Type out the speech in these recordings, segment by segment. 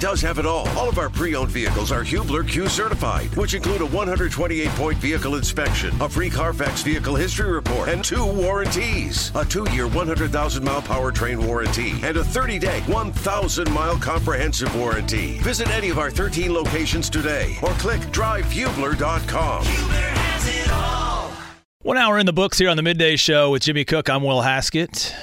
does have it all. All of our pre-owned vehicles are Hubler Q certified, which include a 128-point vehicle inspection, a free Carfax vehicle history report, and two warranties. A two-year 100,000-mile powertrain warranty and a 30-day 1,000-mile comprehensive warranty. Visit any of our 13 locations today or click drivehubler.com. Hubler has it all. One hour in the books here on the midday show with Jimmy Cook. I'm Will Haskett.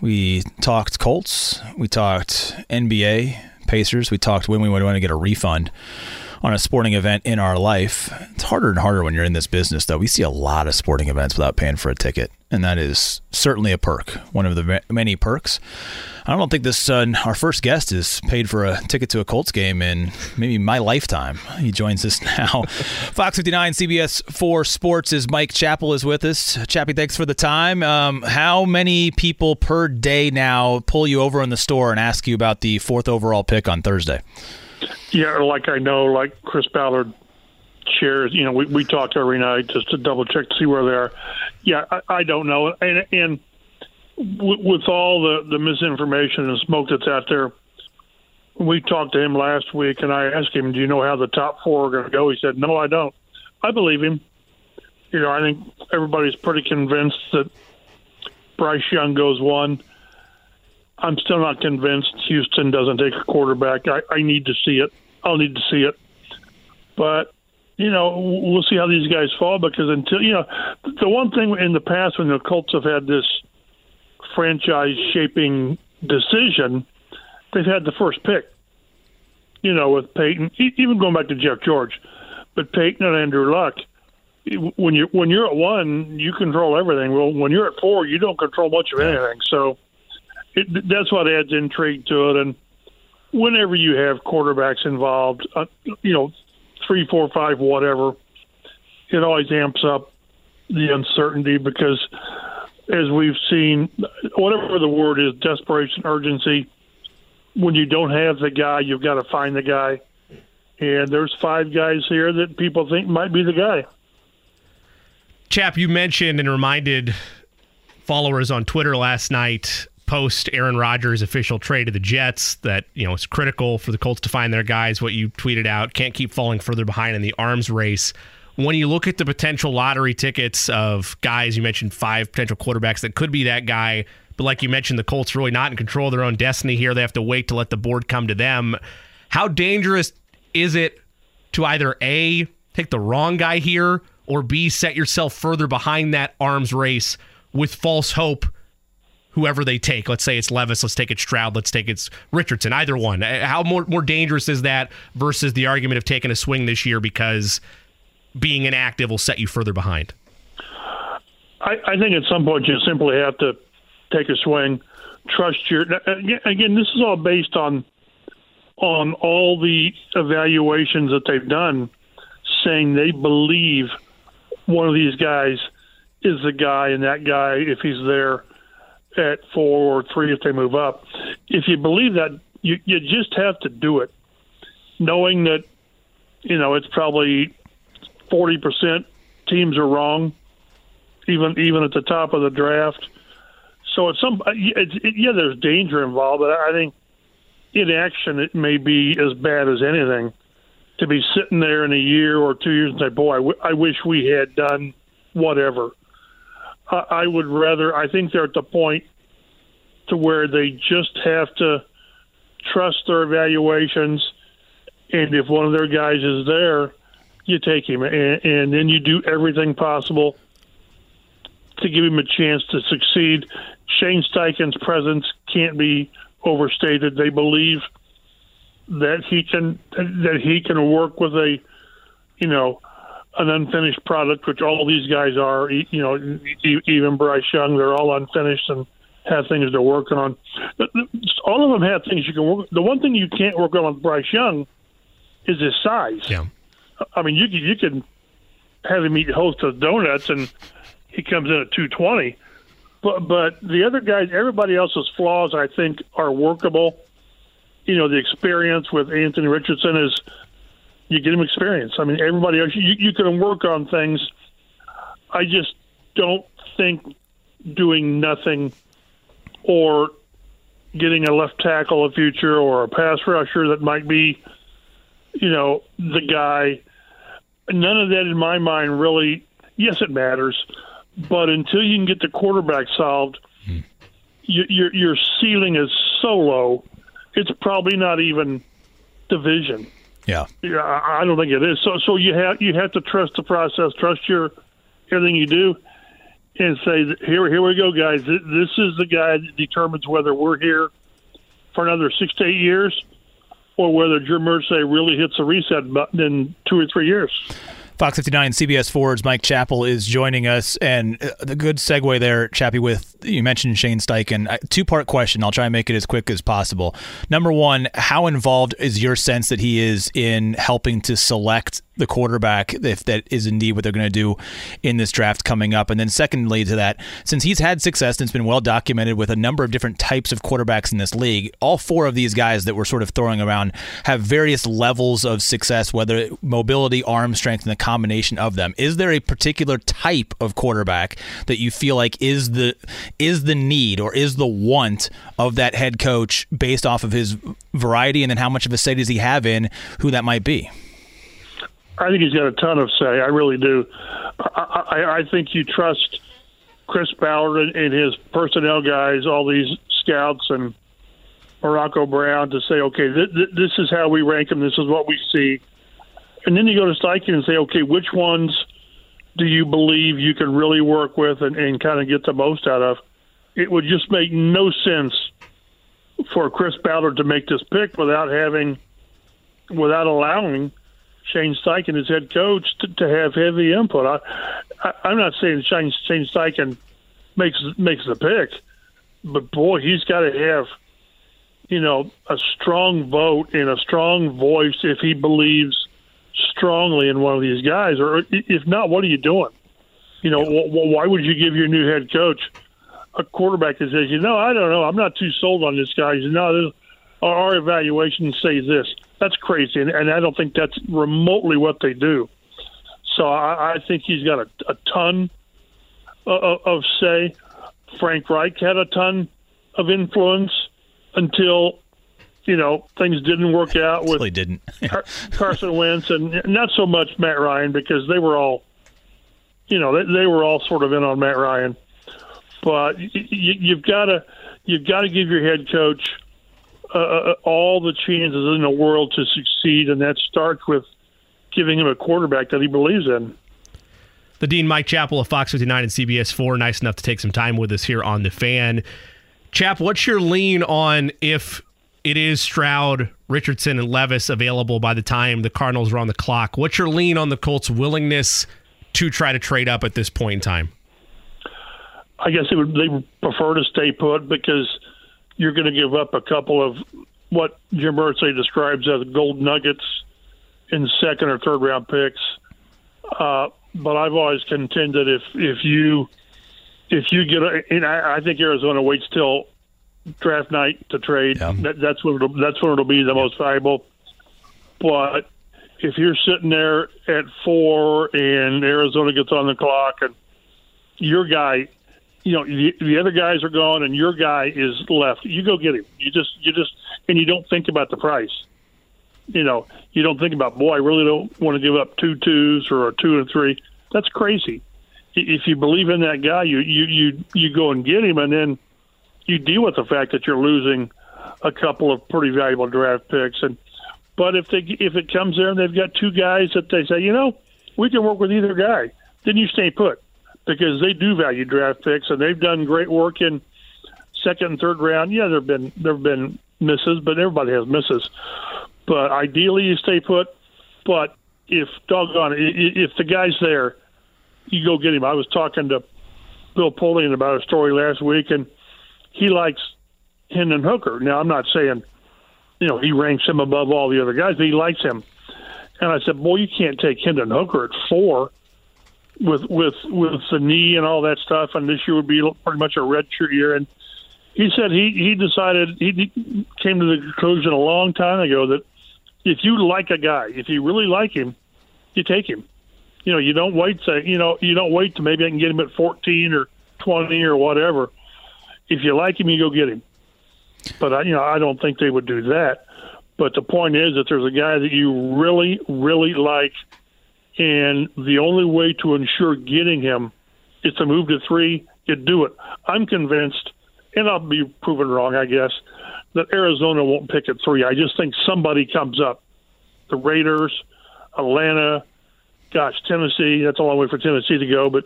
We talked Colts. We talked NBA, Pacers. We talked when we would want to get a refund on a sporting event in our life. It's harder and harder when you're in this business, though. We see a lot of sporting events without paying for a ticket, and that is certainly a perk, one of the many perks. I don't think this uh, our first guest has paid for a ticket to a Colts game in maybe my lifetime. He joins us now. Fox 59 CBS 4 Sports is Mike Chappell is with us. Chappie, thanks for the time. Um, how many people per day now pull you over in the store and ask you about the fourth overall pick on Thursday? Yeah, like I know, like Chris Ballard shares. You know, we we talk every night just to double check to see where they are. Yeah, I, I don't know, and and w- with all the the misinformation and smoke that's out there, we talked to him last week, and I asked him, "Do you know how the top four are going to go?" He said, "No, I don't." I believe him. You know, I think everybody's pretty convinced that Bryce Young goes one. I'm still not convinced Houston doesn't take a quarterback. I, I need to see it. I'll need to see it. But you know, we'll see how these guys fall because until you know, the one thing in the past when the Colts have had this franchise shaping decision, they've had the first pick. You know, with Peyton, even going back to Jeff George, but Peyton and Andrew Luck. When you when you're at one, you control everything. Well, when you're at four, you don't control much of anything. So it, that's what adds intrigue to it. And whenever you have quarterbacks involved, uh, you know, three, four, five, whatever, it always amps up the uncertainty because, as we've seen, whatever the word is, desperation, urgency. When you don't have the guy, you've got to find the guy. And there's five guys here that people think might be the guy. Chap, you mentioned and reminded followers on Twitter last night post Aaron Rodgers official trade to the Jets that, you know, it's critical for the Colts to find their guys, what you tweeted out, can't keep falling further behind in the arms race. When you look at the potential lottery tickets of guys, you mentioned five potential quarterbacks that could be that guy, but like you mentioned, the Colts really not in control of their own destiny here. They have to wait to let the board come to them. How dangerous is it to either A, take the wrong guy here, or B, set yourself further behind that arms race with false hope whoever they take. Let's say it's Levis, let's take it Stroud, let's take it's Richardson, either one. Uh, how more more dangerous is that versus the argument of taking a swing this year because being inactive will set you further behind? I, I think at some point you simply have to take a swing, trust your. Again, this is all based on on all the evaluations that they've done, saying they believe one of these guys is the guy, and that guy, if he's there, at four or three if they move up. If you believe that, you you just have to do it, knowing that you know it's probably forty percent teams are wrong, even even at the top of the draft. So it's some it's, it, yeah, there's danger involved, but I think in action it may be as bad as anything. To be sitting there in a year or two years and say, "Boy, I, w- I wish we had done whatever." I would rather. I think they're at the point to where they just have to trust their evaluations, and if one of their guys is there, you take him, and, and then you do everything possible to give him a chance to succeed. Shane Steichen's presence can't be overstated. They believe that he can that he can work with a, you know, an unfinished product, which all these guys are. You know, even Bryce Young, they're all unfinished and have things they're working on. All of them have things you can work. The one thing you can't work on with Bryce Young is his size. Yeah. I mean, you can you can have him eat a host of donuts and he comes in at two twenty. But but the other guys, everybody else's flaws, I think, are workable. You know, the experience with Anthony Richardson is you get him experience. I mean, everybody else, you, you can work on things. I just don't think doing nothing or getting a left tackle of future or a pass rusher that might be, you know, the guy. None of that in my mind really. Yes, it matters, but until you can get the quarterback solved, hmm. you, your your ceiling is so low. It's probably not even division. Yeah, yeah, I don't think it is. So, so you have you have to trust the process, trust your everything you do, and say, here, here we go, guys. This is the guy that determines whether we're here for another six to eight years, or whether Jim Irsay really hits a reset button in two or three years. Fox 59 CBS Forward's Mike Chappell is joining us. And uh, the good segue there, Chappie, with you mentioned Shane Steichen. Two part question. I'll try and make it as quick as possible. Number one, how involved is your sense that he is in helping to select the quarterback, if that is indeed what they're going to do in this draft coming up? And then, secondly, to that, since he's had success and it's been well documented with a number of different types of quarterbacks in this league, all four of these guys that we're sort of throwing around have various levels of success, whether mobility, arm strength, and the combination of them. Is there a particular type of quarterback that you feel like is the is the need or is the want of that head coach based off of his variety, and then how much of a say does he have in who that might be? I think he's got a ton of say. I really do. I, I, I think you trust Chris Ballard and his personnel guys, all these scouts and Morocco Brown, to say, okay, th- th- this is how we rank them. This is what we see. And then you go to Steichen and say, okay, which ones do you believe you can really work with and, and kind of get the most out of? It would just make no sense for Chris Ballard to make this pick without having, without allowing Shane Steichen as head coach to, to have heavy input. I, I, am not saying Shane, Shane Steichen makes makes the pick, but boy, he's got to have you know a strong vote and a strong voice if he believes strongly in one of these guys, or if not, what are you doing? You know, yeah. why would you give your new head coach a quarterback that says, you know, I don't know, I'm not too sold on this guy. You know, our evaluation says this that's crazy, and, and I don't think that's remotely what they do. So I, I think he's got a, a ton of, of say. Frank Reich had a ton of influence until you know things didn't work out with he didn't Car- Carson Wentz and not so much Matt Ryan because they were all you know they, they were all sort of in on Matt Ryan, but you, you've got to you've got to give your head coach uh, uh, all the chances in the world to succeed, and that starts with giving him a quarterback that he believes in. The Dean Mike Chappell of Fox 59 and CBS 4, nice enough to take some time with us here on The Fan. Chap, what's your lean on if it is Stroud, Richardson, and Levis available by the time the Cardinals are on the clock? What's your lean on the Colts' willingness to try to trade up at this point in time? I guess they would they prefer to stay put because – you're going to give up a couple of what Jim Irsay describes as gold nuggets in second or third round picks. Uh, but I've always contended if if you if you get a, and I, I think Arizona waits till draft night to trade. Yeah. That, that's when it'll, that's when it'll be the most valuable. But if you're sitting there at four and Arizona gets on the clock and your guy you know the, the other guys are gone and your guy is left. You go get him. You just you just and you don't think about the price. You know, you don't think about boy, I really don't want to give up two twos or a two and three. That's crazy. If you believe in that guy, you you you you go and get him, and then you deal with the fact that you're losing a couple of pretty valuable draft picks. And but if they if it comes there and they've got two guys that they say, you know, we can work with either guy, then you stay put because they do value draft picks and they've done great work in second and third round. Yeah, there've been there've been misses, but everybody has misses. But ideally, you stay put. But if doggone if the guy's there, you go get him. I was talking to Bill Polian about a story last week, and he likes Hendon Hooker. Now, I'm not saying you know he ranks him above all the other guys, but he likes him. And I said, boy, you can't take Hendon Hooker at four with with with the knee and all that stuff, and this year would be pretty much a redshirt year. And he said he he decided he came to the conclusion a long time ago that if you like a guy, if you really like him, you take him. You know, you don't wait to you know you don't wait to maybe I can get him at fourteen or twenty or whatever. If you like him, you go get him. But I, you know, I don't think they would do that. But the point is that there's a guy that you really, really like, and the only way to ensure getting him is to move to three. You do it. I'm convinced, and I'll be proven wrong, I guess, that Arizona won't pick at three. I just think somebody comes up. The Raiders, Atlanta, gosh, Tennessee. That's a long way for Tennessee to go, but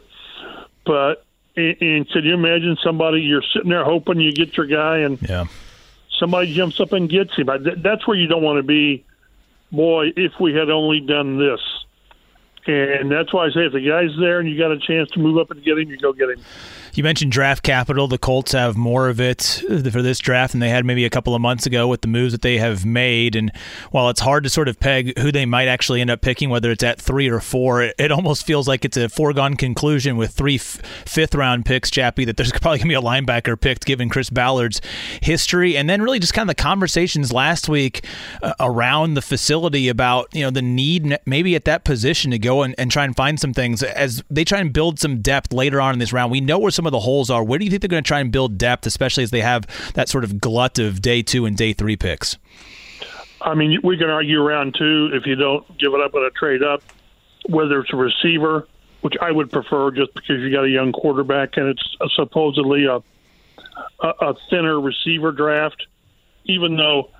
but and, and could you imagine somebody you're sitting there hoping you get your guy and Yeah. somebody jumps up and gets him. That's where you don't want to be. Boy, if we had only done this. And that's why I say if the guy's there and you got a chance to move up and get him, you go get him. You mentioned draft capital. The Colts have more of it for this draft than they had maybe a couple of months ago with the moves that they have made. And while it's hard to sort of peg who they might actually end up picking, whether it's at three or four, it, it almost feels like it's a foregone conclusion with three f- fifth round picks, Chappie, that there's probably going to be a linebacker picked given Chris Ballard's history. And then really just kind of the conversations last week uh, around the facility about, you know, the need maybe at that position to go and, and try and find some things as they try and build some depth later on in this round. We know where some of the holes are. Where do you think they're going to try and build depth, especially as they have that sort of glut of day two and day three picks? I mean, we can argue around two if you don't give it up on a trade up, whether it's a receiver, which I would prefer just because you got a young quarterback and it's supposedly a a, a thinner receiver draft, even though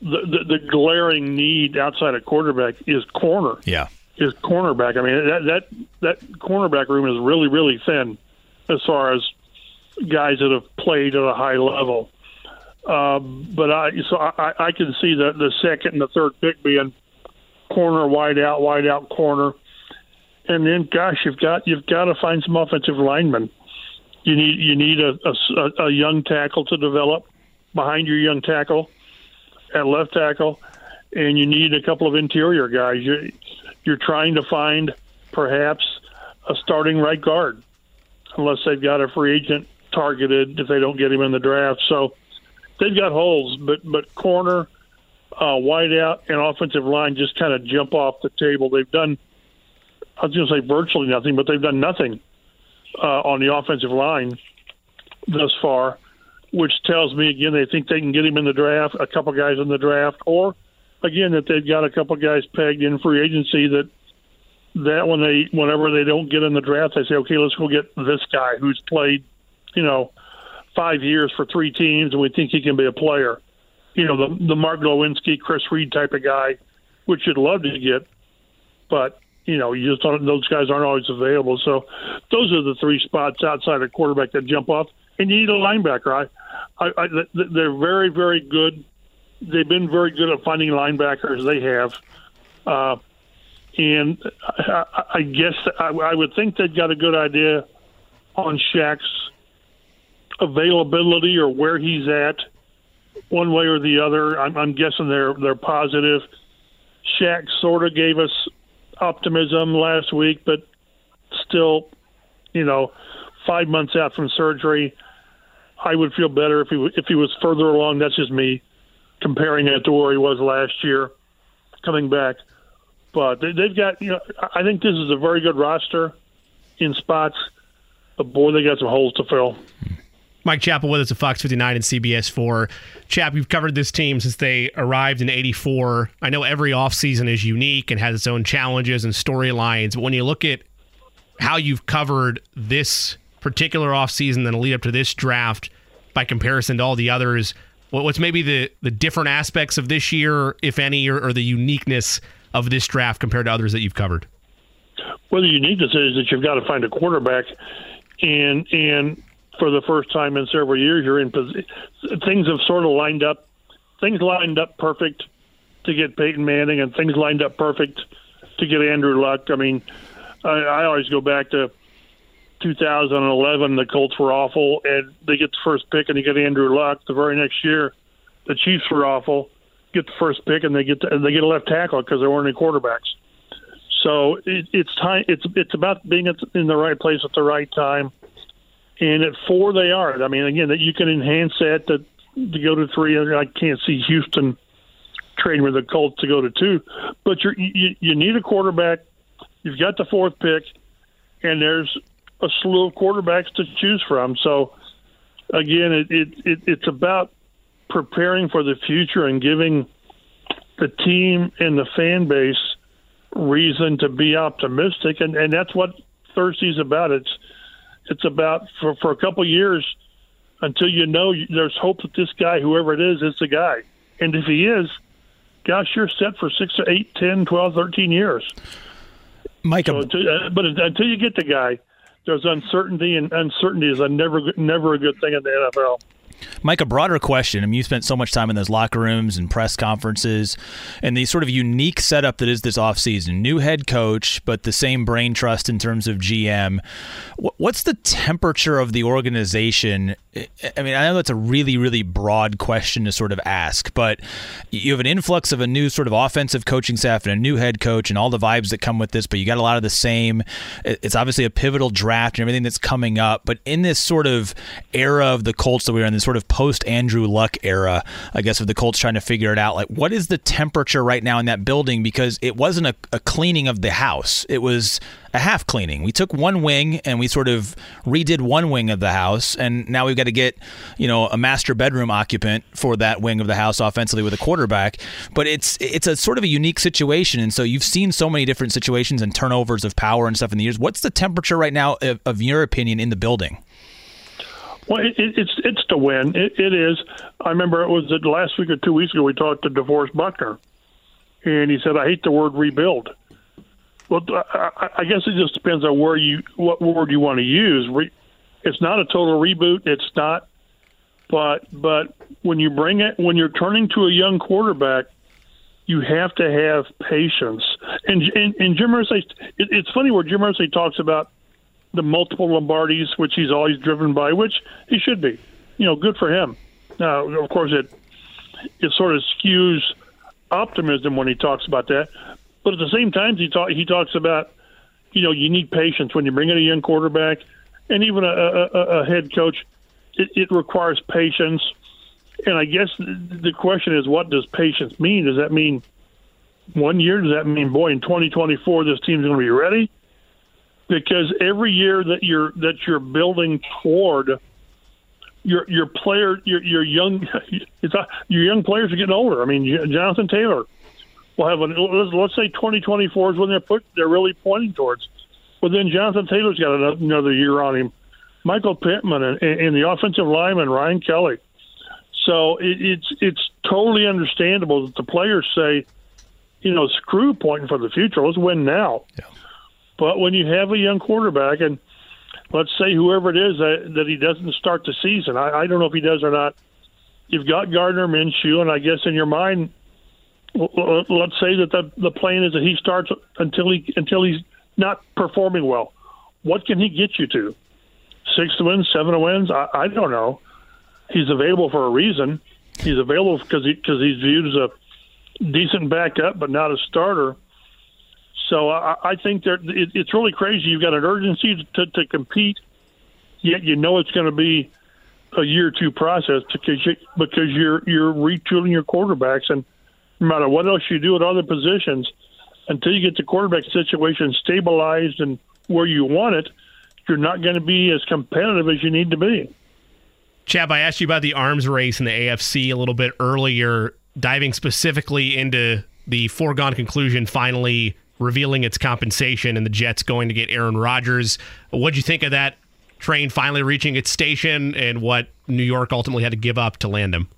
the, the the glaring need outside of quarterback is corner. Yeah. Is cornerback. I mean that that that cornerback room is really really thin as far as guys that have played at a high level. Um, but I so I, I can see the the second and the third pick being corner, wide out, wide out, corner, and then gosh, you've got you've got to find some offensive linemen. You need you need a, a, a young tackle to develop behind your young tackle at left tackle, and you need a couple of interior guys. You're, you're trying to find perhaps a starting right guard, unless they've got a free agent targeted if they don't get him in the draft. So they've got holes, but but corner, uh, wide out, and offensive line just kind of jump off the table. They've done, I was going to say virtually nothing, but they've done nothing uh, on the offensive line thus far, which tells me again they think they can get him in the draft, a couple guys in the draft, or again that they've got a couple guys pegged in free agency that that when they whenever they don't get in the draft, they say, okay, let's go get this guy who's played, you know, five years for three teams, and we think he can be a player. You know, the the Mark Glowinski, Chris Reed type of guy, which you'd love to get, but you know, you just don't. Those guys aren't always available. So, those are the three spots outside of quarterback that jump off, and you need a linebacker. I, I, I they're very, very good. They've been very good at finding linebackers. They have. Uh, and I, I guess I, I would think they've got a good idea on Shaq's availability or where he's at, one way or the other. I'm, I'm guessing they're they're positive. Shaq sort of gave us optimism last week, but still, you know, five months out from surgery, I would feel better if he if he was further along. That's just me comparing it to where he was last year, coming back. But they, they've got, you know, I think this is a very good roster in spots. But boy, they got some holes to fill. Mike Chappell with us at Fox 59 and CBS 4. Chap, you've covered this team since they arrived in 84. I know every offseason is unique and has its own challenges and storylines, but when you look at how you've covered this particular offseason and lead up to this draft by comparison to all the others, what's maybe the, the different aspects of this year, if any, or, or the uniqueness of this draft compared to others that you've covered? Well, the uniqueness is that you've got to find a quarterback, and and for the first time in several years, you're in position. Things have sort of lined up. Things lined up perfect to get Peyton Manning, and things lined up perfect to get Andrew Luck. I mean, I, I always go back to 2011. The Colts were awful, and they get the first pick, and they get Andrew Luck. The very next year, the Chiefs were awful. Get the first pick, and they get and they get a left tackle because there weren't any quarterbacks. So it, it's time. It's it's about being in the right place at the right time. And at four, they are. I mean, again, that you can enhance that to to go to three. I can't see Houston trading with the Colts to go to two, but you're, you you need a quarterback. You've got the fourth pick, and there's a slew of quarterbacks to choose from. So again, it, it, it it's about preparing for the future and giving the team and the fan base reason to be optimistic, and, and that's what Thursday's about. It's it's about for for a couple of years until you know there's hope that this guy, whoever it is, is the guy. And if he is, gosh, you're set for six, eight, ten, twelve, thirteen years. Mike, so until, uh, but until you get the guy, there's uncertainty, and uncertainty is a never never a good thing in the NFL. Mike, a broader question. I mean, you spent so much time in those locker rooms and press conferences and the sort of unique setup that is this offseason. New head coach, but the same brain trust in terms of GM. What's the temperature of the organization? I mean, I know that's a really, really broad question to sort of ask, but you have an influx of a new sort of offensive coaching staff and a new head coach and all the vibes that come with this, but you got a lot of the same. It's obviously a pivotal draft and everything that's coming up, but in this sort of era of the Colts that we're in, this sort of post Andrew Luck era, I guess, of the Colts trying to figure it out. Like, what is the temperature right now in that building? Because it wasn't a, a cleaning of the house, it was a half cleaning. We took one wing and we sort of redid one wing of the house, and now we've got to get, you know, a master bedroom occupant for that wing of the house offensively with a quarterback. But it's it's a sort of a unique situation, and so you've seen so many different situations and turnovers of power and stuff in the years. What's the temperature right now, of, of your opinion, in the building? Well, it, it's it's to win. It, it is. I remember it was last week or two weeks ago. We talked to DeForest Buckner, and he said, "I hate the word rebuild." Well, I, I guess it just depends on where you what word you want to use. Re, it's not a total reboot. It's not, but but when you bring it when you're turning to a young quarterback, you have to have patience. And and, and Jim Irsay, it, it's funny where Jim Irsay talks about the multiple Lombardis, which he's always driven by, which he should be. You know, good for him. Now, of course, it it sort of skews optimism when he talks about that, but at the same time, he talk, he talks about you know you need patience when you bring in a young quarterback and even a, a, a head coach. It, it requires patience, and I guess the question is, what does patience mean? Does that mean one year? Does that mean, boy, in 2024 this team's going to be ready? Because every year that you're that you're building toward your your player your your young your young players are getting older. I mean, Jonathan Taylor will have a let's say 2024 is when they're put they're really pointing towards. But then Jonathan Taylor's got another year on him. Michael Pittman and, and the offensive lineman Ryan Kelly. So it, it's it's totally understandable that the players say, you know, screw pointing for the future. Let's win now. Yeah. But when you have a young quarterback, and let's say whoever it is that, that he doesn't start the season, I, I don't know if he does or not. You've got Gardner Minshew, and I guess in your mind, let's say that the the plan is that he starts until he until he's not performing well. What can he get you to? Six wins, seven wins? I, I don't know. He's available for a reason. He's available because he, cause he's viewed as a decent backup, but not a starter. So I, I think it, it's really crazy. You've got an urgency to, to compete, yet you know it's going to be a year or two process because you, because you're you're retooling your quarterbacks, and no matter what else you do at other positions, until you get the quarterback situation stabilized and where you want it, you're not going to be as competitive as you need to be. Chap, I asked you about the arms race in the AFC a little bit earlier, diving specifically into the foregone conclusion finally revealing its compensation and the Jets going to get Aaron Rodgers. What'd you think of that train finally reaching its station and what New York ultimately had to give up to land him?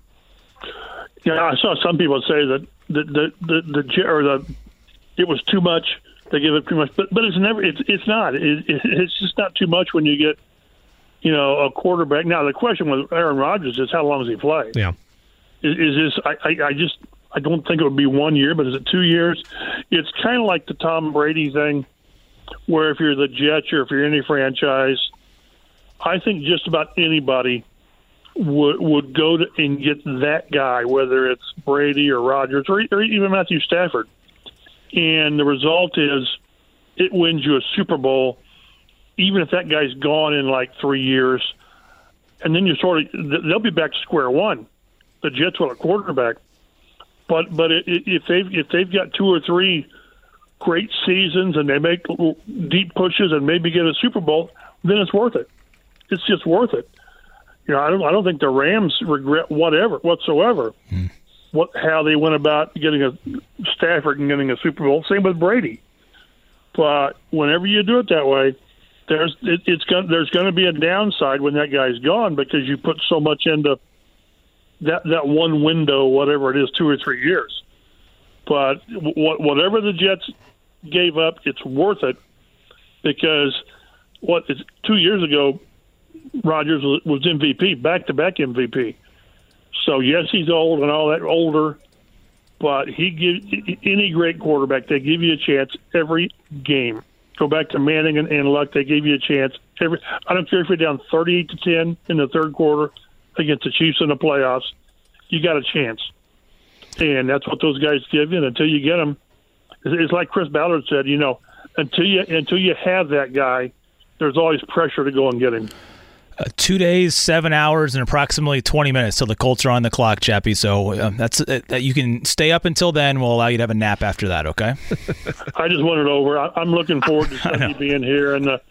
Yeah, I saw some people say that the the the, the or the it was too much. They give it too much, but but it's never. It's it's not. It, it, it's just not too much when you get you know a quarterback. Now the question with Aaron Rodgers is how long does he play? Yeah. Is, is this? I, I I just I don't think it would be one year, but is it two years? It's kind of like the Tom Brady thing, where if you're the Jets or if you're any franchise, I think just about anybody would would go to and get that guy, whether it's Brady or Rodgers or, or even Matthew Stafford, and the result is it wins you a Super Bowl, even if that guy's gone in like three years, and then you sort of they'll be back to square one. The Jets will a quarterback but but if they've if they've got two or three great seasons and they make deep pushes and maybe get a Super Bowl, then it's worth it. It's just worth it. You know, I don't I don't think the Rams regret whatever whatsoever. Hmm. What how they went about getting a Stafford and getting a Super Bowl. Same with Brady. But whenever you do it that way, there's it, it's going there's going to be a downside when that guy's gone because you put so much into that that one window, whatever it is, two or three years. But what whatever the Jets gave up, it's worth it because what is two years ago, Rodgers was, was MVP, back to back MVP. So yes, he's old and all that older, but he give any great quarterback. They give you a chance every game. Go back to Manning and, and Luck. They gave you a chance every. I don't care if you're down thirty-eight to ten in the third quarter against the Chiefs in the playoffs. You got a chance, and that's what those guys give you. And until you get them, it's, like Chris Ballard said. You know, until you until you have that guy, there's always pressure to go and get him. Uh, two days, seven hours, and approximately 20 minutes till the Colts are on the clock, Chappie. So um, that's uh, that you can stay up until then. We'll allow you to have a nap after that. Okay. I just want it over. I, I'm looking forward to Sunday being here, and the,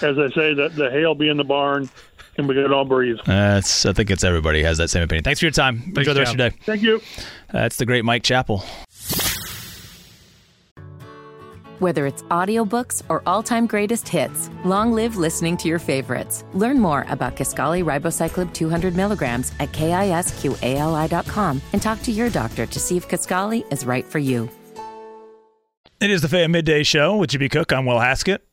as I say, the the hail be in the barn, and we can all breathe. That's I think it's everybody has that same opinion. Thanks for your time. Enjoy the rest of your day. Thank you. That's the great Mike Chappell. Whether it's audiobooks or all-time greatest hits, long live listening to your favorites. Learn more about Kisqali ribociclib 200 milligrams at kisqali.com and talk to your doctor to see if Kisqali is right for you. It is the Fan Midday Show with Jimmy Cook. I'm Will Haskett.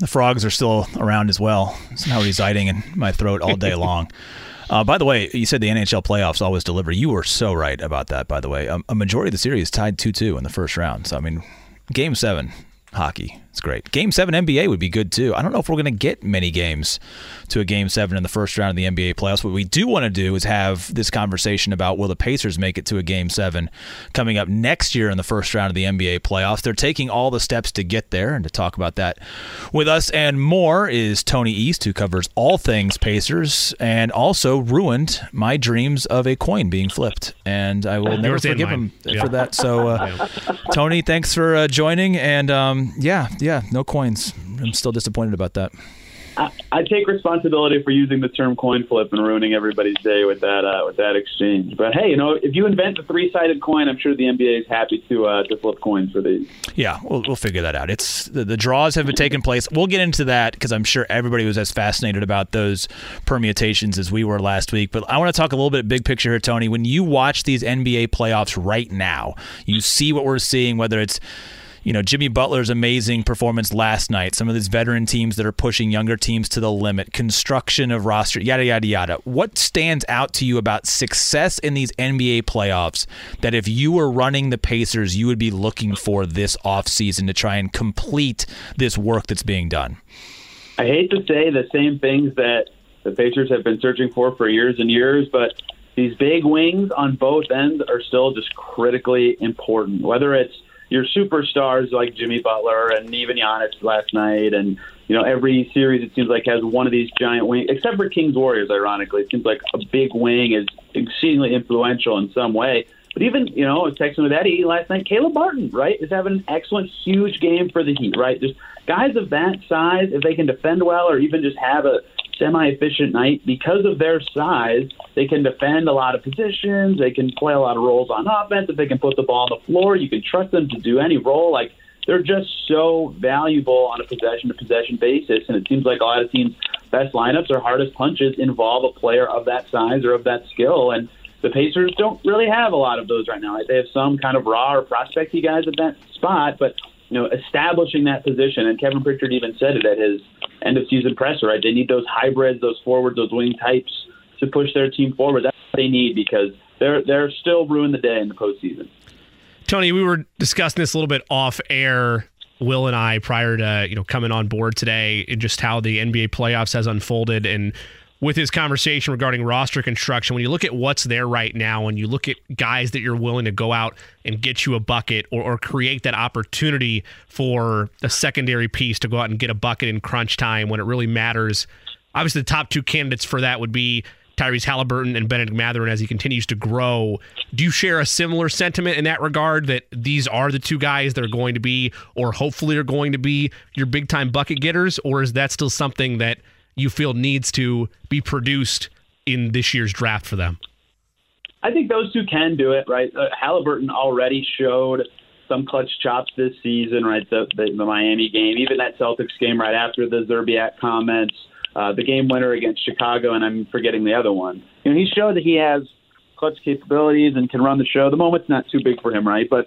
The frogs are still around as well, somehow residing in my throat all day long. Uh, by the way, you said the NHL playoffs always deliver. You were so right about that, by the way. Um, a majority of the series tied 2 2 in the first round. So, I mean, game seven hockey. It's great. Game seven NBA would be good too. I don't know if we're going to get many games to a game seven in the first round of the NBA playoffs. What we do want to do is have this conversation about will the Pacers make it to a game seven coming up next year in the first round of the NBA playoffs. They're taking all the steps to get there, and to talk about that with us and more is Tony East, who covers all things Pacers and also ruined my dreams of a coin being flipped, and I will never forgive him Yeah. for that. So, uh, Tony, thanks for uh, joining, and um, yeah, yeah, no coins. I'm still disappointed about that. I, I take responsibility for using the term coin flip and ruining everybody's day with that uh, with that exchange. But hey, you know, if you invent the three sided coin, I'm sure the NBA is happy to uh, to flip coins for these. Yeah, we'll, we'll figure that out. It's the, the draws have been taken place. We'll get into that because I'm sure everybody was as fascinated about those permutations as we were last week. But I want to talk a little bit big picture here, Tony. When you watch these NBA playoffs right now, you see what we're seeing, whether it's you know Jimmy Butler's amazing performance last night. Some of these veteran teams that are pushing younger teams to the limit, construction of roster, yada yada yada. What stands out to you about success in these NBA playoffs that if you were running the Pacers, you would be looking for this offseason to try and complete this work that's being done? I hate to say the same things that the Pacers have been searching for for years and years, but these big wings on both ends are still just critically important. Whether it's your superstars like Jimmy Butler and even Giannis last night, and you know every series it seems like has one of these giant wings, except for Kings Warriors. Ironically, it seems like a big wing is exceedingly influential in some way. But even you know, I was texting with Eddie last night. Caleb Martin, right, is having an excellent, huge game for the Heat. Right, just guys of that size, if they can defend well or even just have a semi-efficient night because of their size, they can defend a lot of positions. They can play a lot of roles on offense. If they can put the ball on the floor, you can trust them to do any role. Like they're just so valuable on a possession-to-possession basis, and it seems like a lot of teams' best lineups or hardest punches involve a player of that size or of that skill, and the Pacers don't really have a lot of those right now. They have some kind of raw or prospecty guys at that spot, but you know, establishing that position, and Kevin Pritchard even said it at his end of season presser, right? They need those hybrids, those forwards, those wing types to push their team forward. That's what they need because they're they're still ruining the day in the postseason. Tony, we were discussing this a little bit off air, Will and I, prior to you know coming on board today, and just how the NBA playoffs has unfolded, and with his conversation regarding roster construction, when you look at what's there right now, and you look at guys that you're willing to go out and get you a bucket or, or create that opportunity for a secondary piece to go out and get a bucket in crunch time when it really matters. Obviously, the top two candidates for that would be Tyrese Halliburton and Bennedict Mathurin as he continues to grow. Do you share a similar sentiment in that regard that these are the two guys that are going to be, or hopefully are going to be, your big time bucket getters? Or is that still something that you feel needs to be produced in this year's draft for them? I think those two can do it, right? Uh, Halliburton already showed some clutch chops this season, right? The, the, the Miami game, even that Celtics game right after the Zerbiak comments, uh, the game winner against Chicago, and I'm forgetting the other one. You know, he showed that he has clutch capabilities and can run the show. The moment's not too big for him, right? But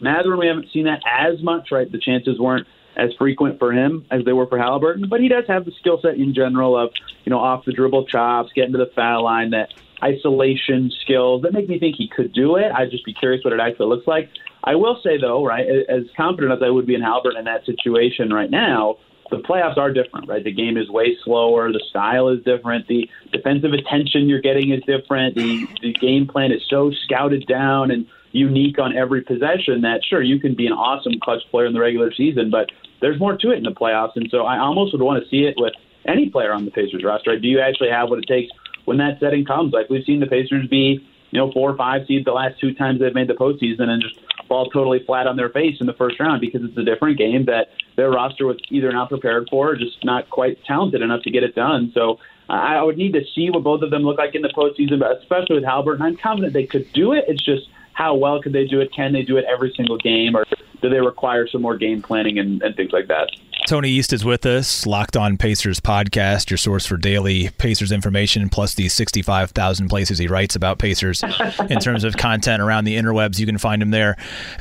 Mathurin, we haven't seen that as much, right? The chances weren't as frequent for him as they were for Halliburton, but he does have the skill set in general of, you know, off the dribble chops, getting to the foul line, that isolation skills that make me think he could do it. I'd just be curious what it actually looks like. I will say though, right, as confident as I would be in Halliburton in that situation right now, the playoffs are different, right? The game is way slower. The style is different. The defensive attention you're getting is different. The the game plan is so scouted down and unique on every possession that sure you can be an awesome clutch player in the regular season, but there's more to it in the playoffs. And so I almost would want to see it with any player on the Pacers roster. Do you actually have what it takes when that setting comes? Like we've seen the Pacers be, you know, four or five seeds the last two times they've made the postseason and just fall totally flat on their face in the first round because it's a different game that their roster was either not prepared for or just not quite talented enough to get it done. So I would need to see what both of them look like in the postseason, but especially with Halliburton, I'm confident they could do it. It's just how well could they do it? Can they do it every single game, or do they require some more game planning and, and things like that? Tony East is with us, Locked On Pacers podcast, your source for daily Pacers information, plus the 65,000 places he writes about Pacers in terms of content around the interwebs. You can find him there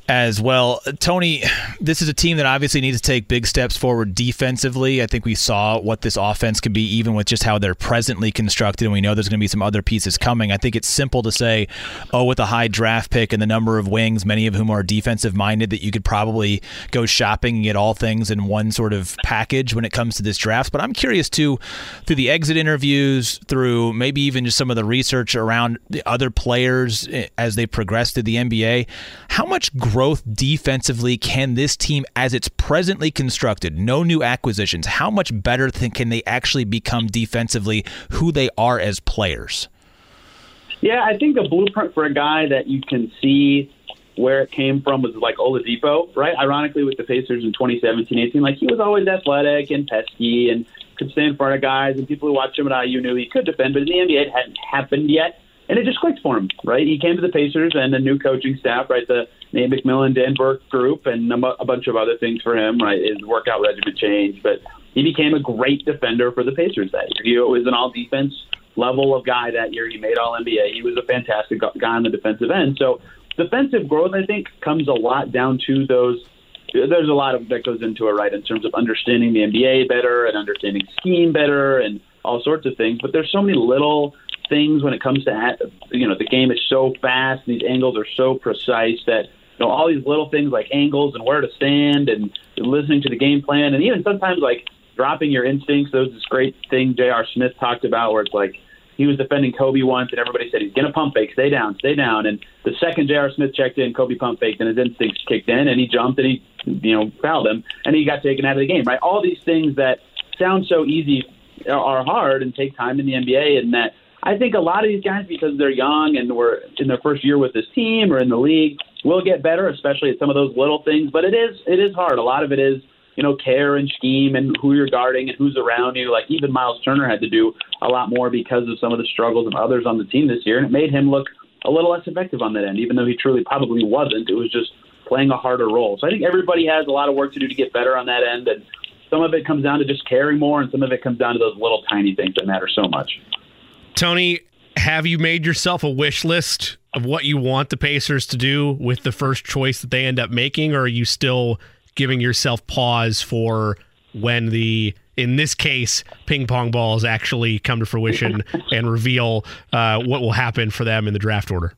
as well. Tony, this is a team that obviously needs to take big steps forward defensively. I think we saw what this offense could be, even with just how they're presently constructed, and we know there's going to be some other pieces coming. I think it's simple to say, oh, with a high draft pick and the number of wings, many of whom are defensive minded, that you could probably go shopping and get all things in one sort of package when it comes to this draft. But I'm curious too, through the exit interviews, through maybe even just some of the research around the other players eh, as they progress through the NBA, how much growth defensively can this team, as it's presently constructed, no new acquisitions, how much better can they actually become defensively who they are as players? Yeah, I think a blueprint for a guy that you can see where it came from was like Oladipo, right? Ironically, with the Pacers in 2017-18, like he was always athletic and pesky and could stay in front of guys, and people who watched him at IU knew he could defend, but in the NBA it hadn't happened yet, and it just clicked for him, right? He came to the Pacers and the new coaching staff, right? The Nate McMillan, Dan Burke group, and a bunch of other things for him, right? His workout regimen changed, but he became a great defender for the Pacers that year. He was an all-defense level of guy that year. He made All NBA. He was a fantastic guy on the defensive end. So defensive growth, I think, comes a lot down to those. There's a lot of that goes into it, right, in terms of understanding the NBA better and understanding scheme better and all sorts of things. But there's so many little things when it comes to you know the game is so fast, these angles are so precise that you know all these little things like angles and where to stand and listening to the game plan and even sometimes like dropping your instincts. Those this great thing J.R. Smith talked about where it's like he was defending Kobe once, and everybody said he's going to pump fake, stay down, stay down. And the second J.R. Smith checked in, Kobe pump faked, and his instincts kicked in, and he jumped and he, you know, fouled him, and he got taken out of the game. Right? All these things that sound so easy are hard and take time in the NBA, and that I think a lot of these guys, because they're young and were in their first year with this team or in the league, will get better, especially at some of those little things. But it is it is hard. A lot of it is you know, care and scheme and who you're guarding and who's around you. Like even Miles Turner had to do a lot more because of some of the struggles of others on the team this year, and it made him look a little less effective on that end, even though he truly probably wasn't. It was just playing a harder role. So I think everybody has a lot of work to do to get better on that end, and some of it comes down to just caring more, and some of it comes down to those little tiny things that matter so much. Tony, have you made yourself a wish list of what you want the Pacers to do with the first choice that they end up making, or are you still giving yourself pause for when the in this case ping pong balls actually come to fruition and reveal uh, what will happen for them in the draft order.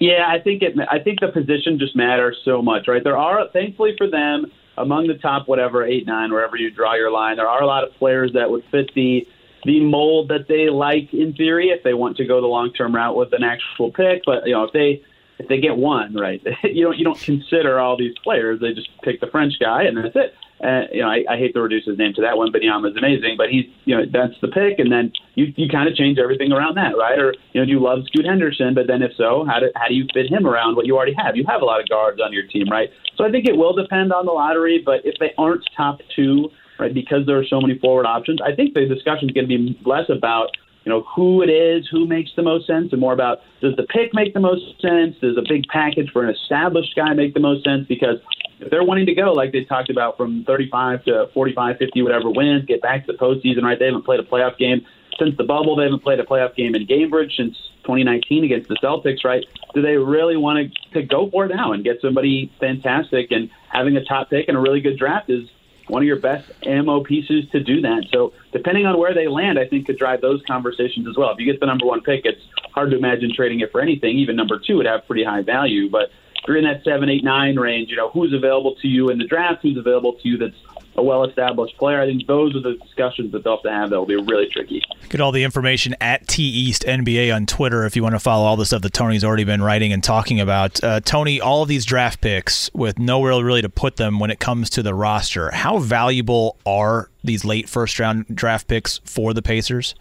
Yeah i think it i think the position just matters so much right? There are thankfully for them among the top whatever eight nine wherever you draw your line there are a lot of players that would fit the the mold that they like in theory if they want to go the long term route with an actual pick. But you know if they if they get one right, you don't you don't consider all these players. They just pick the French guy and that's it. Uh, you know, I, I hate to reduce his name to that one, but Yama is amazing. But he's, you know, that's the pick, and then you you kind of change everything around that, right? Or you know, do you love Scoot Henderson? But then if so, how do how do you fit him around what you already have? You have a lot of guards on your team, right? So I think it will depend on the lottery. But if they aren't top two, right? Because there are so many forward options. I think the discussion is going to be less about you know who it is, who makes the most sense, and more about does the pick make the most sense? Does a big package for an established guy make the most sense? Because if they're wanting to go, like they talked about, from 35 to 45, 50, whatever wins, get back to the postseason, right? They haven't played a playoff game since the bubble. They haven't played a playoff game in Gainbridge since 2019 against the Celtics, right? Do they really want to, to go for it now and get somebody fantastic? And having a top pick and a really good draft is one of your best ammo pieces to do that. So depending on where they land, I think could drive those conversations as well. If you get the number one pick, it's hard to imagine trading it for anything. Even number two would have pretty high value. But you're in that seven, eight, nine range, you know, who's available to you in the draft, who's available to you that's a well-established player. I think those are the discussions that they'll have to have that will be really tricky. Get all the information at T East NBA on Twitter if you want to follow all the stuff that Tony's already been writing and talking about. Uh, Tony, all of these draft picks with nowhere really to put them when it comes to the roster. How valuable are these late first-round draft picks for the Pacers?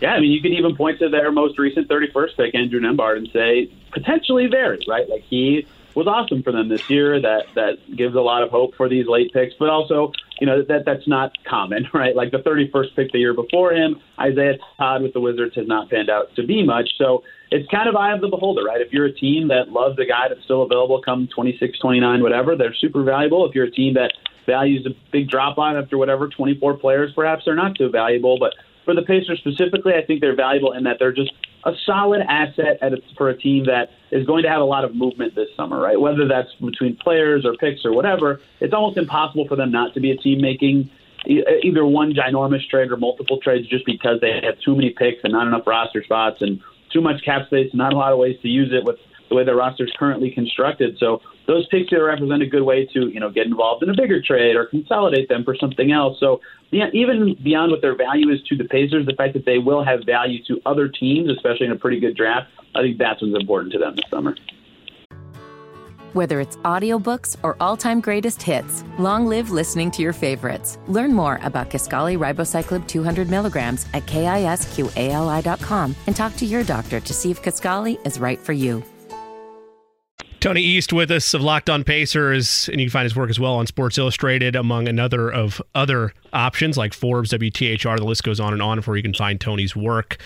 Yeah, I mean, you could even point to their most recent 31st pick, Andrew Nembhard, and say potentially very right? Like he was awesome for them this year. That that gives a lot of hope for these late picks, but also you know that that's not common, right? Like the 31st pick the year before him, Isaiah Todd with the Wizards has not panned out to be much. So it's kind of eye of the beholder, right? If you're a team that loves a guy that's still available come 26, 29, whatever, they're super valuable. If you're a team that values a big drop on after whatever 24 players, perhaps they're not so valuable, but for the Pacers specifically, I think they're valuable in that they're just a solid asset a, for a team that is going to have a lot of movement this summer, right? Whether that's between players or picks or whatever, it's almost impossible for them not to be a team making either one ginormous trade or multiple trades just because they have too many picks and not enough roster spots and too much cap space, and not a lot of ways to use it with the way their roster is currently constructed. So those picks here represent a good way to you know get involved in a bigger trade or consolidate them for something else. So yeah, even beyond what their value is to the Pacers, the fact that they will have value to other teams, especially in a pretty good draft, I think that's what's important to them this summer. Whether it's audiobooks or all-time greatest hits, long live listening to your favorites. Learn more about Kisqali Ribociclib 200 milligrams at kisqali.com and talk to your doctor to see if Kisqali is right for you. Tony East with us of Locked On Pacers, and you can find his work as well on Sports Illustrated, among another of other options like Forbes, WTHR. The list goes on and on for where you can find Tony's work.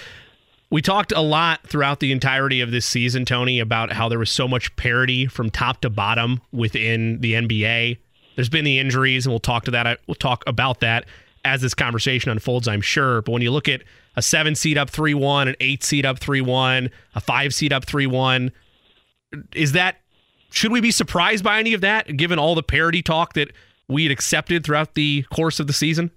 We talked a lot throughout the entirety of this season, Tony, about how there was so much parity from top to bottom within the NBA. There's been the injuries, and we'll talk to that. We'll talk about that as this conversation unfolds, I'm sure. But when you look at a seven seed up three one, an eight seed up three one, a five seed up three one, is that should we be surprised by any of that, given all the parity talk that we had accepted throughout the course of the season?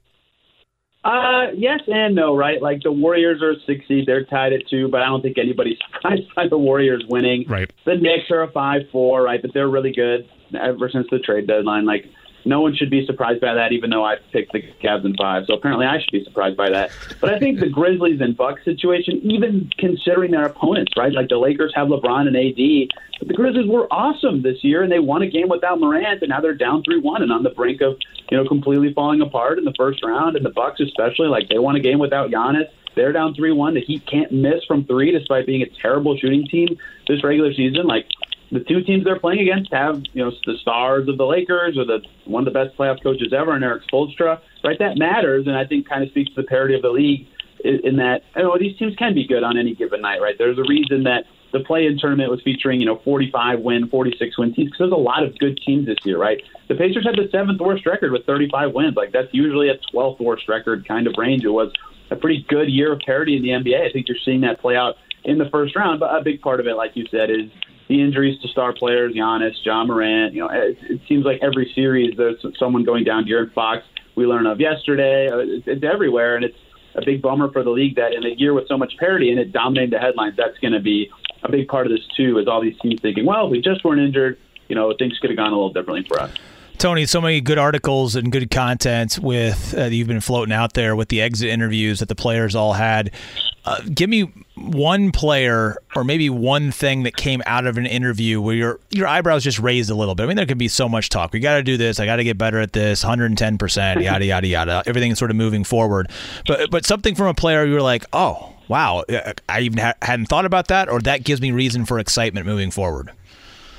Uh, yes and no, right? Like the Warriors are six seed, they're tied at two, but I don't think anybody's surprised by the Warriors winning. Right. The Knicks are a five four, right? But they're really good ever since the trade deadline. Like no one should be surprised by that, even though I picked the Cavs in five. So apparently, I should be surprised by that. But I think the Grizzlies and Bucks situation, even considering their opponents, right? Like the Lakers have LeBron and AD, but the Grizzlies were awesome this year, and they won a game without Morant, and now they're down three one and on the brink of you know completely falling apart in the first round. And the Bucks, especially, like they won a game without Giannis. They're down three one. The Heat can't miss from three, despite being a terrible shooting team this regular season. Like the two teams they're playing against have, you know, the stars of the Lakers or the one of the best playoff coaches ever, and Erik Spoelstra, right? That matters, and I think kind of speaks to the parity of the league in, in that, you know, these teams can be good on any given night, right? There's a reason that the play-in tournament was featuring, you know, 45 win, 46 win teams because there's a lot of good teams this year, right? The Pacers had the seventh worst record with 35 wins. Like that's usually a 12th worst record kind of range. It was a pretty good year of parity in the NBA. I think you're seeing that play out in the first round, but a big part of it, like you said, is the injuries to star players, Giannis, Ja Morant. You know, it, it seems like every series there's someone going down. De'Aaron Fox, we learned of yesterday. Uh, it's, it's everywhere, and it's a big bummer for the league that in a year with so much parity and it dominating the headlines, that's going to be a big part of this too. Is all these teams thinking, well, if we just weren't injured, you know, things could have gone a little differently for us. Tony, so many good articles and good content with uh, you've been floating out there with the exit interviews that the players all had. Uh, give me one player or maybe one thing that came out of an interview where your your eyebrows just raised a little bit. I mean, there could be so much talk. We got to do this. I got to get better at this. 110 percent. Yada yada yada. Everything's sort of moving forward. But but something from a player you were like, oh wow, I even ha- hadn't thought about that, or that gives me reason for excitement moving forward.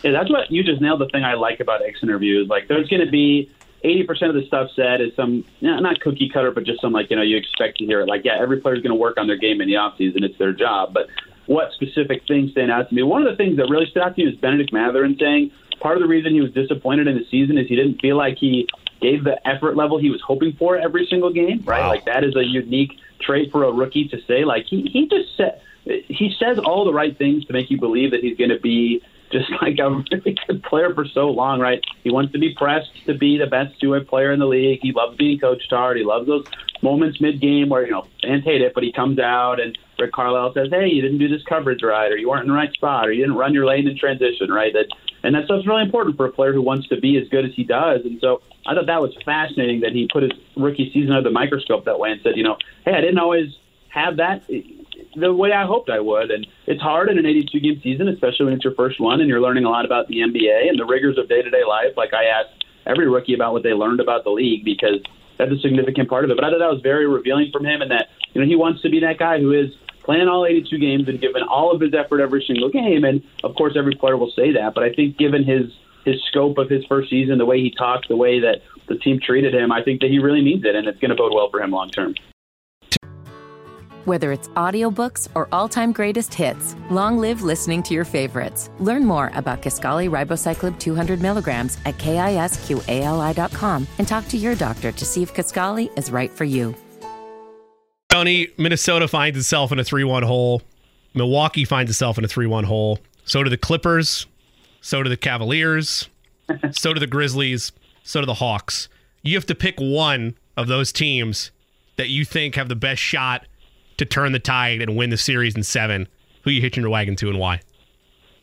Yeah, that's what you just nailed. The thing I like about X interviews, like there's going to be 80% of the stuff said is some, not cookie cutter, but just some like, you know, you expect to hear it. Like, yeah, every player's going to work on their game in the offseason. It's their job. But what specific things stand out to me? One of the things that really stood out to me was Bennedict Mathurin saying part of the reason he was disappointed in the season is he didn't feel like he gave the effort level he was hoping for every single game, right? Wow. Like, that is a unique trait for a rookie to say. Like, he, he just said, he says all the right things to make you believe that he's going to be just like a really good player for so long, right? He wants to be pressed to be the best two-way player in the league. He loves being coached hard. He loves those moments mid-game where you know fans hate it, but he comes out and Rick Carlisle says, "Hey, you didn't do this coverage right, or you weren't in the right spot, or you didn't run your lane in transition right." That and that stuff's really important for a player who wants to be as good as he does. And so I thought that was fascinating that he put his rookie season under the microscope that way and said, you know, hey, I didn't always have that the way I hoped I would. And it's hard in an 82 game season, especially when it's your first one and you're learning a lot about the NBA and the rigors of day to day life. Like I asked every rookie about what they learned about the league because that's a significant part of it. But I thought that was very revealing from him and that, you know, he wants to be that guy who is playing all 82 games and giving all of his effort every single game. And of course, every player will say that. But I think given his, his scope of his first season, the way he talked, the way that the team treated him, I think that he really means it and it's going to bode well for him long term. Whether it's audiobooks or all-time greatest hits, long live listening to your favorites. Learn more about Kisqali Ribociclib 200 milligrams at kisqali.com and talk to your doctor to see if Kisqali is right for you. Tony, Minnesota finds itself in a 3-1 hole. Milwaukee finds itself in a 3-1 hole. So do the Clippers. So do the Cavaliers. so do the Grizzlies. So do the Hawks. You have to pick one of those teams that you think have the best shot to turn the tide and win the series in seven, who are you hitching your wagon to and why?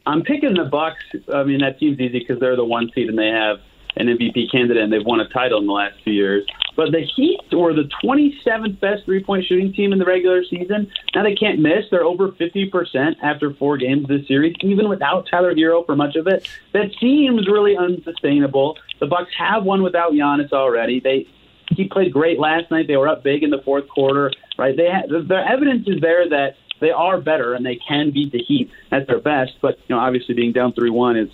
I'm picking the Bucks. I mean, that seems easy because they're the one seed and they have an MVP candidate and they've won a title in the last few years. But the Heat were the 27th best three point shooting team in the regular season. Now they can't miss. They're over 50% after four games this series, even without Tyler Herro for much of it. That seems really unsustainable. The Bucks have won without Giannis already. They he played great last night. They were up big in the fourth quarter, right? They ha- the, evidence is there that they are better and they can beat the Heat at their best. But you know, obviously being down three one is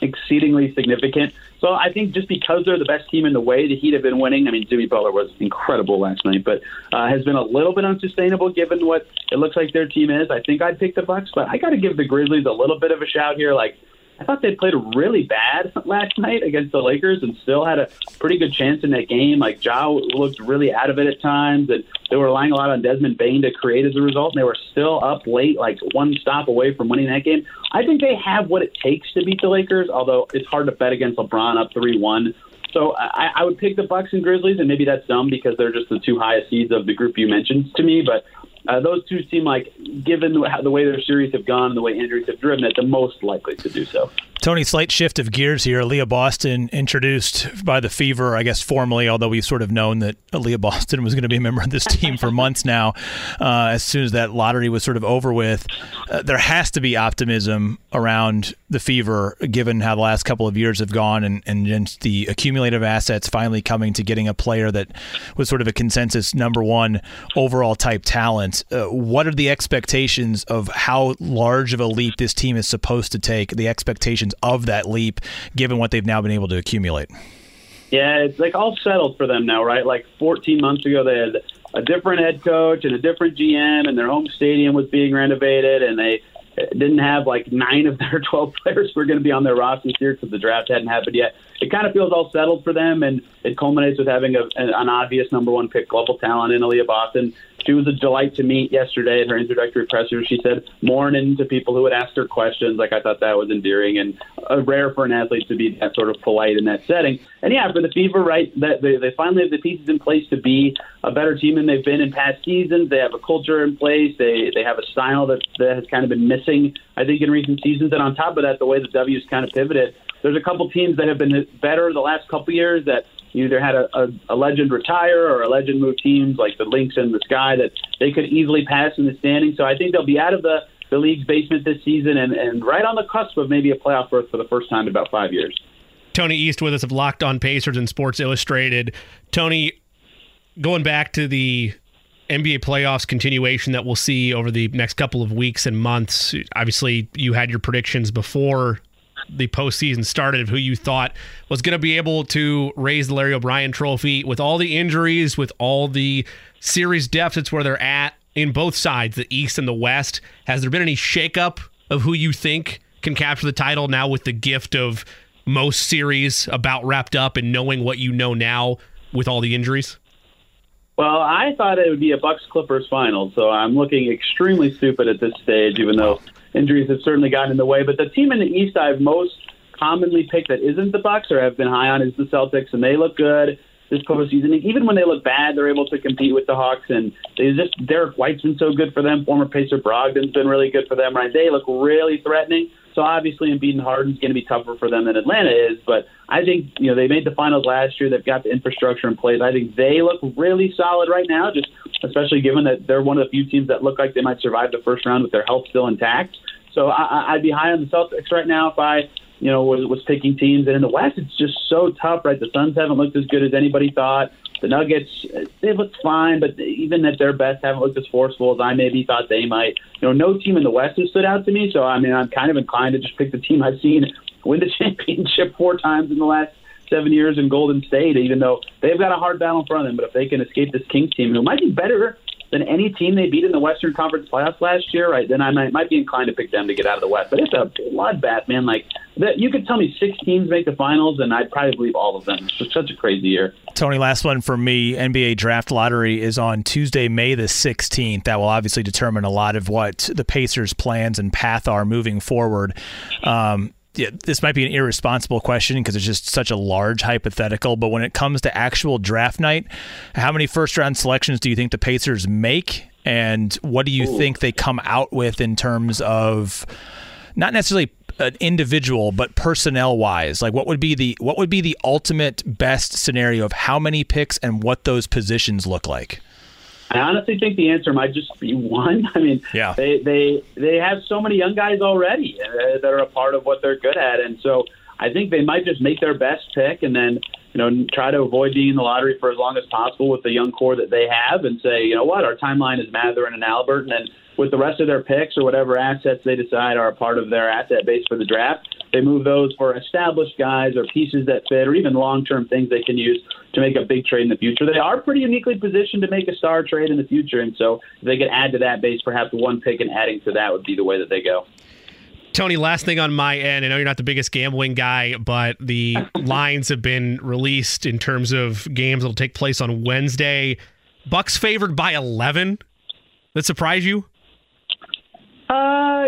exceedingly significant. So I think just because they're the best team in the way, the Heat have been winning. I mean, Jimmy Butler was incredible last night, but uh, has been a little bit unsustainable given what it looks like their team is. I think I'd pick the Bucks, but I got to give the Grizzlies a little bit of a shout here. Like I thought they played really bad last night against the Lakers and still had a pretty good chance in that game. Like Ja looked really out of it at times, and they were relying a lot on Desmond Bane to create as a result. And they were still up late, like one stop away from winning that game. I think they have what it takes to beat the Lakers, although it's hard to bet against LeBron up three one. So I, I would pick the Bucks and Grizzlies, and maybe that's dumb because they're just the two highest seeds of the group you mentioned to me. But uh, those two seem like, given the, the way their series have gone and the way injuries have driven it, the most likely to do so. Tony, slight shift of gears here. Aliyah Boston introduced by the Fever, I guess formally, although we've sort of known that Aliyah Boston was going to be a member of this team for months now. Uh, as soon as that lottery was sort of over with, uh, there has to be optimism around the Fever, given how the last couple of years have gone and, and the accumulative assets finally coming to getting a player that was sort of a consensus number one overall type talent. Uh, what are the expectations of how large of a leap this team is supposed to take? The expectations of that leap, given what they've now been able to accumulate? Yeah, it's like all settled for them now, right? Like 14 months ago, they had a different head coach and a different GM, and their home stadium was being renovated, and they didn't have like nine of their 12 players were going to be on their roster year because the draft hadn't happened yet. It kind of feels all settled for them, and it culminates with having a, an obvious number one pick global talent in Aliyah Boston. She was a delight to meet yesterday at her introductory presser. She said morning to people who would ask her questions. Like I thought that was endearing and uh, rare for an athlete to be that sort of polite in that setting. And yeah, for the Fever, right? That they, they finally have the pieces in place to be a better team than they've been in past seasons. They have a culture in place. They they have a style that, that has kind of been missing, I think, in recent seasons. And on top of that, the way the W's kind of pivoted. There's a couple teams that have been better the last couple years that either had a, a, a legend retire or a legend move teams like the Lynx and the Sky that they could easily pass in the standings. So I think they'll be out of the, the league's basement this season and, and right on the cusp of maybe a playoff berth for the first time in about five years. Tony East with us of Locked On Pacers and Sports Illustrated. Tony, going back to the NBA playoffs continuation that we'll see over the next couple of weeks and months. Obviously, you had your predictions before the postseason started of who you thought was going to be able to raise the Larry O'Brien trophy with all the injuries, with all the series deficits where they're at in both sides, the East and the West. Has there been any shakeup of who you think can capture the title now with the gift of most series about wrapped up and knowing what you know now with all the injuries? Well, I thought it would be a Bucks Clippers final, so I'm looking extremely stupid at this stage, even though injuries have certainly gotten in the way. But the team in the East I've most commonly picked that isn't the Bucks or have been high on is the Celtics, and they look good this postseason. Even when they look bad, they're able to compete with the Hawks, and they just Derrick White's been so good for them. Former Pacer Brogdon's been really good for them. Right, they look really threatening. So obviously, Embiid and Harden's going to be tougher for them than Atlanta is. But I think you know they made the finals last year. They've got the infrastructure in place. I think they look really solid right now. Just especially given that they're one of the few teams that look like they might survive the first round with their health still intact. So I, I'd be high on the Celtics right now if I you know was was picking teams. And in the West, it's just so tough. Right, the Suns haven't looked as good as anybody thought. The Nuggets, they look fine, but even at their best, haven't looked as forceful as I maybe thought they might. You know, no team in the West has stood out to me. So I mean, I'm kind of inclined to just pick the team I've seen win the championship four times in the last seven years in Golden State, even though they've got a hard battle in front of them. But if they can escape this Kings team, who might be better than any team they beat in the Western Conference playoffs last year, right? Then I might, might be inclined to pick them to get out of the West. But it's a bloodbath, man. Like that, you could tell me six teams make the finals, and I'd probably believe all of them. It's such a crazy year. Tony, last one for me. NBA draft lottery is on Tuesday, May the 16th. That will obviously determine a lot of what the Pacers' plans and path are moving forward. Um, yeah, this might be an irresponsible question because it's just such a large hypothetical. But when it comes to actual draft night, how many first round selections do you think the Pacers make? And what do you Ooh. think they come out with in terms of not necessarily an individual, but personnel wise? Like what would be the what would be the ultimate best scenario of how many picks and what those positions look like? I honestly think the answer might just be one. I mean, yeah. they they they have so many young guys already uh, that are a part of what they're good at, and so I think they might just make their best pick and then you know try to avoid being in the lottery for as long as possible with the young core that they have, and say, you know what, our timeline is Mathurin and Albert, and then with the rest of their picks or whatever assets they decide are a part of their asset base for the draft, they move those for established guys or pieces that fit or even long term things they can use to make a big trade in the future. They are pretty uniquely positioned to make a star trade in the future. And so if they could add to that base, perhaps one pick and adding to that would be the way that they go. Tony, last thing on my end. I know you're not the biggest gambling guy, but the lines have been released in terms of games that'll take place on Wednesday. Bucks favored by 11. That surprise you? Uh,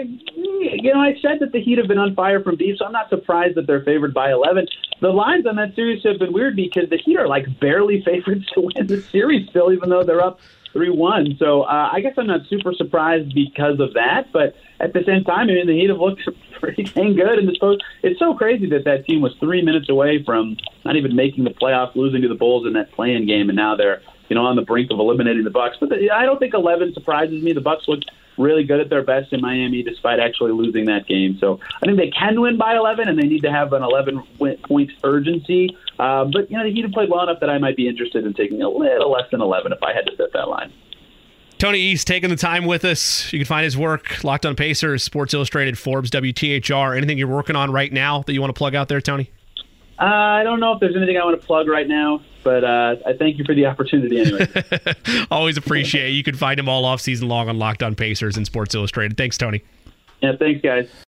you know, I said that the Heat have been on fire from deep, so I'm not surprised that they're favored by 11. The lines on that series have been weird because the Heat are like barely favorites to win the series still, even though they're up 3 1. So uh, I guess I'm not super surprised because of that. But at the same time, I mean, the Heat have looked pretty dang good in this post. It's so crazy that that team was three minutes away from not even making the playoffs, losing to the Bulls in that play-in game, and now they're you know on the brink of eliminating the Bucks. But the, I don't think 11 surprises me. The Bucks look really good at their best in Miami despite actually losing that game. So I think they can win by 11, and they need to have an 11 point urgency. Uh, but, you know, the Heat have played well enough that I might be interested in taking a little less than 11 if I had to set that line. Tony East taking the time with us. You can find his work, Locked on Pacers, Sports Illustrated, Forbes, WTHR. Anything you're working on right now that you want to plug out there, Tony? Uh, I don't know if there's anything I want to plug right now, but uh, I thank you for the opportunity anyway. Always appreciate it. You can find him all off season long on Locked On Pacers and Sports Illustrated. Thanks, Tony. Yeah, thanks, guys.